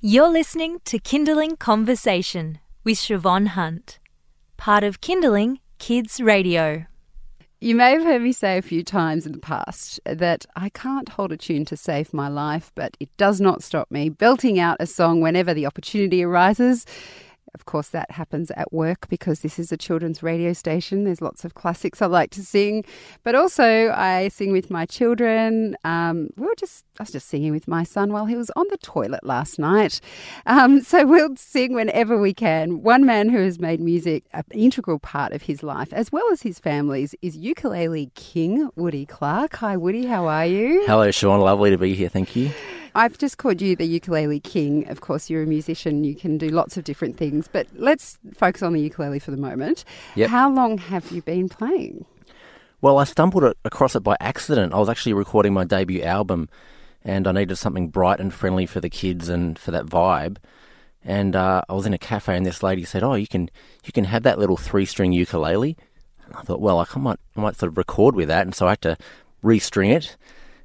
You're listening to Kindling Conversation with Siobhan Hunt, part of Kindling Kids Radio. You may have heard me say a few times in the past that I can't hold a tune to save my life, but it does not stop me belting out a song whenever the opportunity arises. Of course, that happens at work because this is a children's radio station. There's lots of classics I like to sing, but also I sing with my children. Um, we were just I was just singing with my son while he was on the toilet last night. Um, so we'll sing whenever we can. One man who has made music an integral part of his life, as well as his family's, is ukulele king Woody Clark. Hi, Woody. How are you? Hello, Sean. Lovely to be here. Thank you. I've just called you the ukulele king. Of course, you're a musician. You can do lots of different things, but let's focus on the ukulele for the moment. Yep. How long have you been playing? Well, I stumbled across it by accident. I was actually recording my debut album, and I needed something bright and friendly for the kids and for that vibe. And uh, I was in a cafe, and this lady said, "Oh, you can you can have that little three string ukulele." And I thought, well, I might I might sort of record with that, and so I had to restring it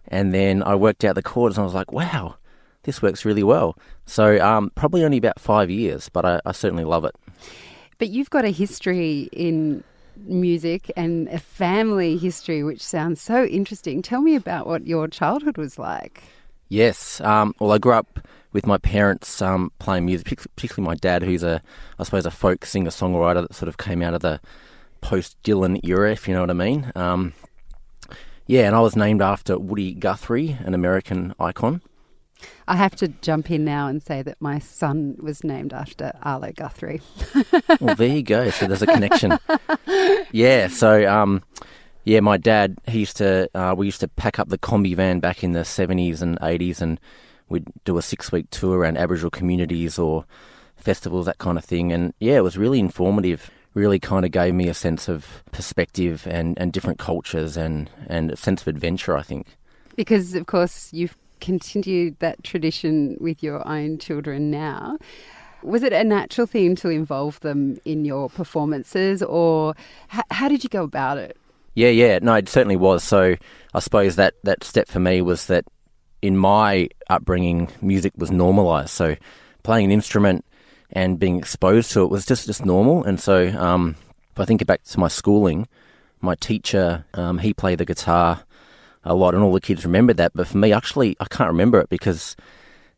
and then I worked out the chords and I was like, wow, this works really well. So um, probably only about five years, but I, I certainly love it. But you've got a history in music and a family history, which sounds so interesting. Tell me about what your childhood was like. Yes. Um, well, I grew up with my parents um, playing music, particularly my dad, who's a, I suppose, a folk singer songwriter that sort of came out of the post Dylan era, if you know what I mean. Um, yeah, and I was named after Woody Guthrie, an American icon. I have to jump in now and say that my son was named after Arlo Guthrie. well, there you go. So there's a connection. yeah. So, um, yeah, my dad, he used to, uh, we used to pack up the Kombi van back in the 70s and 80s and we'd do a six week tour around Aboriginal communities or festivals, that kind of thing. And yeah, it was really informative really kind of gave me a sense of perspective and, and different cultures and, and a sense of adventure, I think. Because, of course, you've continued that tradition with your own children now. Was it a natural thing to involve them in your performances, or h- how did you go about it? Yeah, yeah, no, it certainly was. So I suppose that, that step for me was that in my upbringing, music was normalised. So playing an instrument and being exposed to it was just, just normal. And so um, if I think back to my schooling, my teacher, um, he played the guitar a lot, and all the kids remembered that. But for me, actually, I can't remember it because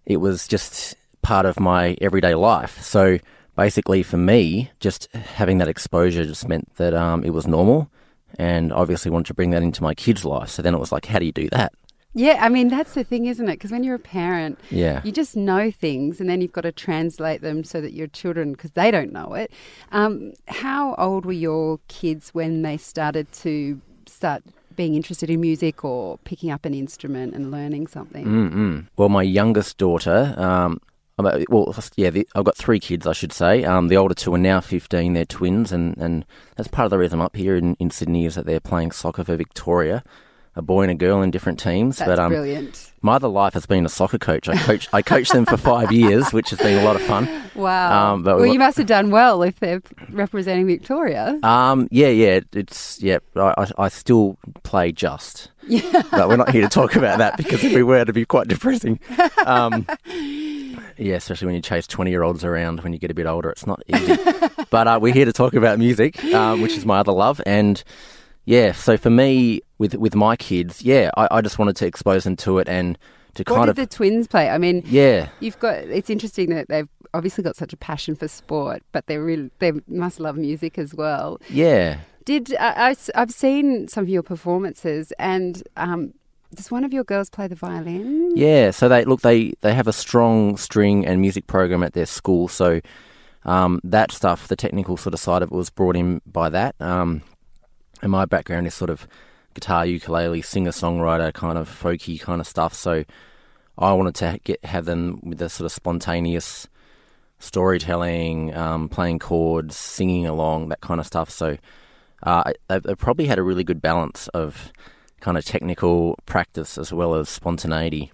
it was just part of my everyday life. So basically, for me, just having that exposure just meant that um, it was normal. And obviously, wanted to bring that into my kids' life. So then it was like, how do you do that? Yeah, I mean that's the thing, isn't it? Because when you're a parent, yeah, you just know things, and then you've got to translate them so that your children, because they don't know it. Um, how old were your kids when they started to start being interested in music or picking up an instrument and learning something? Mm-mm. Well, my youngest daughter. Um, well, yeah, the, I've got three kids, I should say. Um, the older two are now 15, they're twins, and, and that's part of the reason I'm up here in, in Sydney is that they're playing soccer for Victoria a boy and a girl in different teams. That's but um, brilliant. My other life has been a soccer coach. I coach I coached them for five years, which has been a lot of fun. Wow. Um, but well, you must have done well if they're representing Victoria. Um, yeah, yeah. It's yeah. I, I still play just. Yeah. But we're not here to talk about that because if we were, it'd be quite depressing. Um, yeah, especially when you chase 20 year olds around when you get a bit older. It's not easy. but uh, we're here to talk about music, uh, which is my other love. And yeah, so for me, with with my kids, yeah, I, I just wanted to expose them to it and to what kind did of the twins play? I mean, yeah, you've got. It's interesting that they've obviously got such a passion for sport, but they really they must love music as well. Yeah. Did I, I've seen some of your performances and. Um, does one of your girls play the violin? Yeah, so they look they they have a strong string and music program at their school, so um, that stuff, the technical sort of side of it, was brought in by that. Um, and my background is sort of guitar, ukulele, singer songwriter, kind of folky kind of stuff. So I wanted to get have them with the sort of spontaneous storytelling, um, playing chords, singing along, that kind of stuff. So uh, they, they probably had a really good balance of kind of technical practice as well as spontaneity.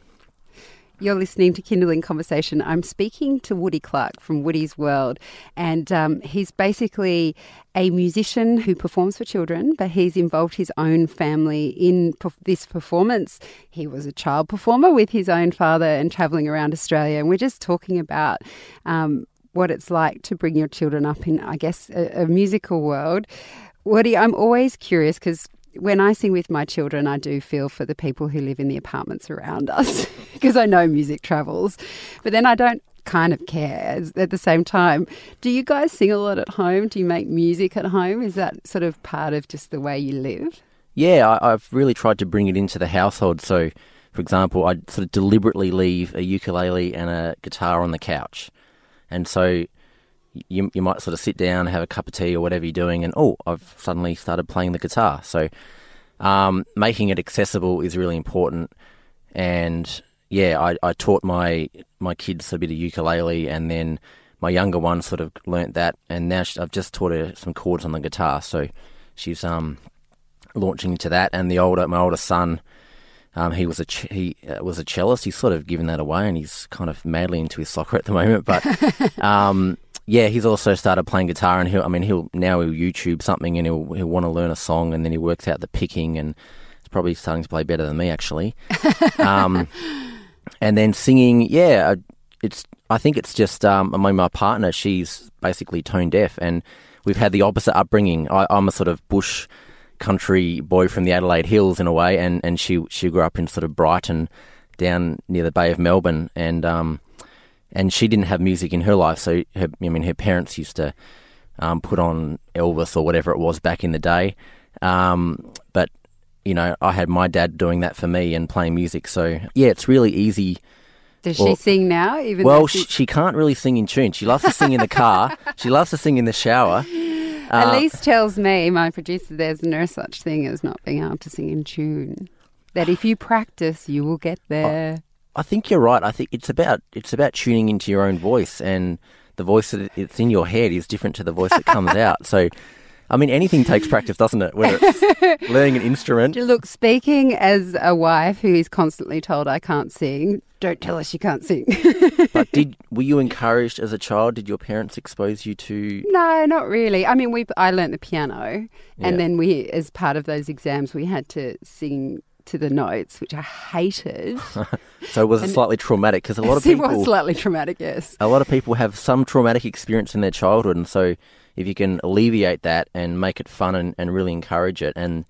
You're listening to Kindling Conversation. I'm speaking to Woody Clark from Woody's World, and um, he's basically a musician who performs for children, but he's involved his own family in this performance. He was a child performer with his own father and travelling around Australia, and we're just talking about. Um, what it's like to bring your children up in, I guess, a, a musical world. Woody, I'm always curious because when I sing with my children, I do feel for the people who live in the apartments around us because I know music travels. But then I don't kind of care at the same time. Do you guys sing a lot at home? Do you make music at home? Is that sort of part of just the way you live? Yeah, I, have really tried to bring it into the household. So, for example, I sort of deliberately leave a ukulele and a guitar on the couch. And so you you might sort of sit down, have a cup of tea or whatever you're doing, and oh, I've suddenly started playing the guitar. So um, making it accessible is really important. And yeah, I, I taught my my kids a bit of ukulele, and then my younger one sort of learnt that, and now she, I've just taught her some chords on the guitar. So she's um, launching into that, and the older my older son. Um, he was a ch- he uh, was a cellist. He's sort of given that away, and he's kind of madly into his soccer at the moment. But um, yeah, he's also started playing guitar, and he'll. I mean, he'll now he'll YouTube something, and he'll he'll want to learn a song, and then he works out the picking, and he's probably starting to play better than me actually. um, and then singing, yeah, it's. I think it's just. Um, I mean, my partner, she's basically tone deaf, and we've had the opposite upbringing. I, I'm a sort of bush country boy from the Adelaide Hills in a way, and, and she she grew up in sort of Brighton, down near the Bay of Melbourne, and um, and she didn't have music in her life. So her, I mean, her parents used to um, put on Elvis or whatever it was back in the day. Um, but you know, I had my dad doing that for me and playing music. So yeah, it's really easy. Does well, she sing now? Even well, she... she can't really sing in tune. She loves to sing in the car. she loves to sing in the shower. Uh, Elise tells me, my producer, there's no such thing as not being able to sing in tune. That if you practice, you will get there. I think you're right. I think it's about it's about tuning into your own voice, and the voice that it's in your head is different to the voice that comes out. So, I mean, anything takes practice, doesn't it? Whether it's learning an instrument. Look, speaking as a wife who is constantly told I can't sing, don't tell us you can't sing. but did were you encouraged as a child? Did your parents expose you to? No, not really. I mean, we I learned the piano, yeah. and then we, as part of those exams, we had to sing to the notes, which I hated. so it was and slightly traumatic because a lot of people it was slightly traumatic. Yes, a lot of people have some traumatic experience in their childhood, and so if you can alleviate that and make it fun and, and really encourage it, and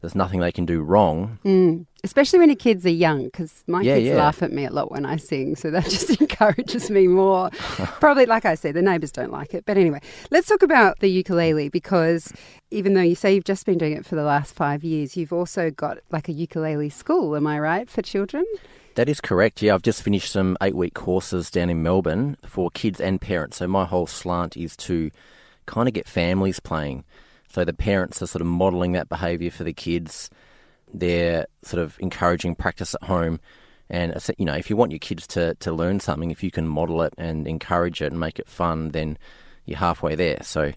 there's nothing they can do wrong. Mm. Especially when your kids are young, because my yeah, kids yeah. laugh at me a lot when I sing, so that just encourages me more. Probably, like I said, the neighbours don't like it. But anyway, let's talk about the ukulele because even though you say you've just been doing it for the last five years, you've also got like a ukulele school, am I right, for children? That is correct. Yeah, I've just finished some eight week courses down in Melbourne for kids and parents. So my whole slant is to kind of get families playing. So the parents are sort of modelling that behaviour for the kids. They're sort of encouraging practice at home. And you know, if you want your kids to, to learn something, if you can model it and encourage it and make it fun, then you're halfway there. So,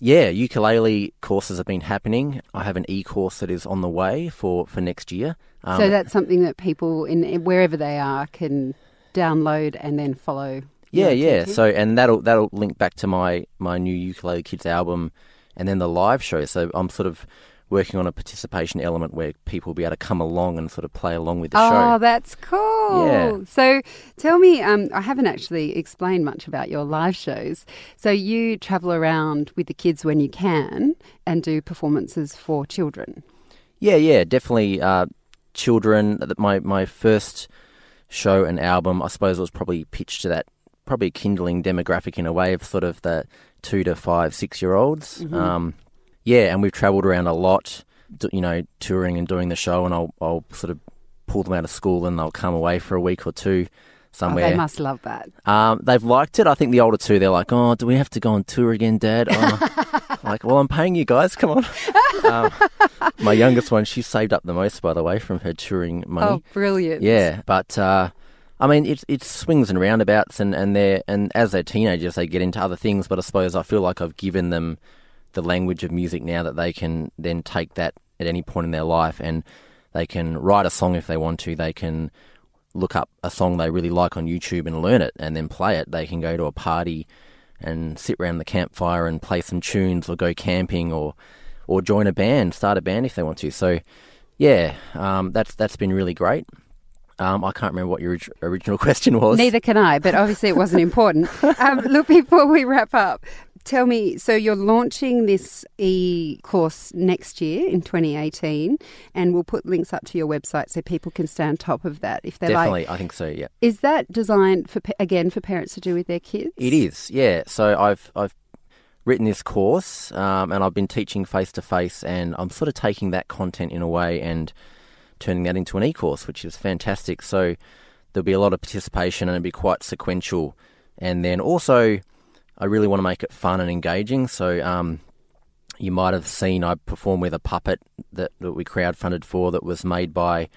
yeah, ukulele courses have been happening. I have an e-course that is on the way for, for next year. Um, so that's something that people in wherever they are can download and then follow. Yeah, yeah. So and that'll that'll link back to my my new ukulele kids album and then the live show. So I'm sort of working on a participation element where people will be able to come along and sort of play along with the oh, show. Oh, that's cool. Yeah. So tell me, um, I haven't actually explained much about your live shows. So you travel around with the kids when you can and do performances for children. Yeah, yeah, definitely. Uh, children. My my first show and album, I suppose, was probably pitched to that probably kindling demographic in a way of sort of the two to five, six year olds. Mm-hmm. Um, yeah, and we've travelled around a lot, you know, touring and doing the show, and I'll, I'll sort of pull them out of school and they'll come away for a week or two somewhere. Oh, they must love that. Um, they've liked it. I think the older two, they're like, oh, do we have to go on tour again, Dad? Oh. like, well, I'm paying you guys. Come on. um, my youngest one, she saved up the most, by the way, from her touring money. Oh, brilliant. Yeah, but uh, I mean, it's it's swings and roundabouts, and and they and as they're teenagers, they get into other things. But I suppose I feel like I've given them the language of music now that they can then take that at any point in their life, and they can write a song if they want to. They can look up a song they really like on YouTube and learn it and then play it. They can go to a party and sit around the campfire and play some tunes or go camping or or join a band, start a band if they want to. So yeah, um, that's that's been really great. Um, I can't remember what your original question was. Neither can I, but obviously it wasn't important. Um, look, before we wrap up, tell me so you're launching this e course next year in 2018 and we'll put links up to your website so people can stay on top of that if they definitely like i think so yeah is that designed for again for parents to do with their kids it is yeah so i've i've written this course um, and i've been teaching face to face and i'm sort of taking that content in a way and turning that into an e-course which is fantastic so there'll be a lot of participation and it'll be quite sequential and then also I really want to make it fun and engaging. So um, you might have seen I perform with a puppet that, that we crowdfunded for that was made by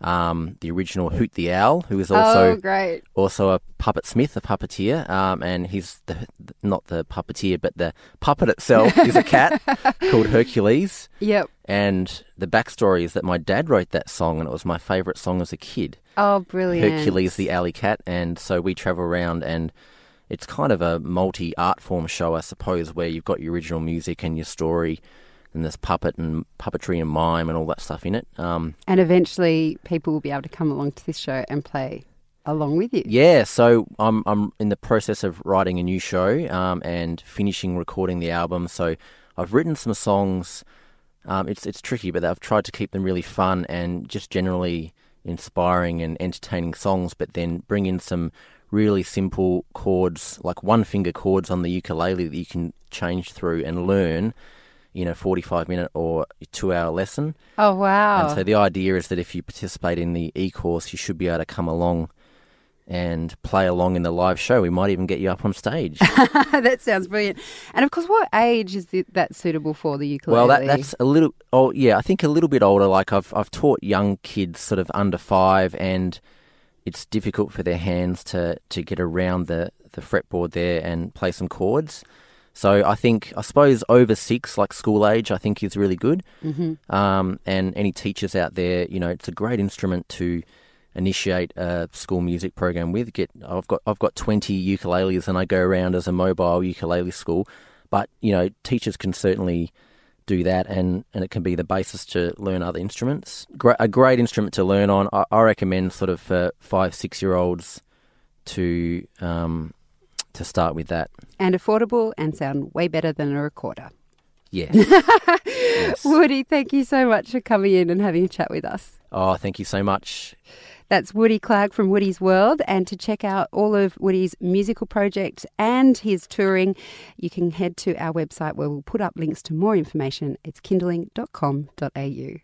um, the original Hoot the Owl, who is also oh, great. also a puppet smith, a puppeteer, um, and he's the, not the puppeteer, but the puppet itself is a cat called Hercules. Yep. And the backstory is that my dad wrote that song, and it was my favourite song as a kid. Oh, brilliant! Hercules the alley cat, and so we travel around and it's kind of a multi art form show, I suppose, where you've got your original music and your story, and there's puppet and puppetry and mime and all that stuff in it. Um, and eventually, people will be able to come along to this show and play along with you. Yeah, so I'm I'm in the process of writing a new show um, and finishing recording the album. So I've written some songs. Um, it's it's tricky, but I've tried to keep them really fun and just generally inspiring and entertaining songs, but then bring in some really simple chords, like one finger chords on the ukulele that you can change through and learn in know, 45 minute or two hour lesson. Oh, wow. And so the idea is that if you participate in the e course, you should be able to come along and play along in the live show. We might even get you up on stage. that sounds brilliant. And of course, what age is that suitable for the ukulele? Well, that, that's a little. Oh, yeah, I think a little bit older. Like I've I've taught young kids, sort of under five, and it's difficult for their hands to, to get around the, the fretboard there and play some chords. So I think, I suppose over six, like school age, I think is really good. Mm-hmm. Um, and any teachers out there, you know, it's a great instrument to initiate a school music program with. Get I've got I've got twenty ukuleles, and I go around as a mobile ukulele school. But you know, teachers can certainly do that, and, and it can be the basis to learn other instruments. A great instrument to learn on. I, I recommend sort of for five, six year olds to um, to start with that. And affordable and sound way better than a recorder. Yeah. yes. Woody, thank you so much for coming in and having a chat with us. Oh, thank you so much. That's Woody Clark from Woody's World. And to check out all of Woody's musical projects and his touring, you can head to our website where we'll put up links to more information. It's kindling.com.au.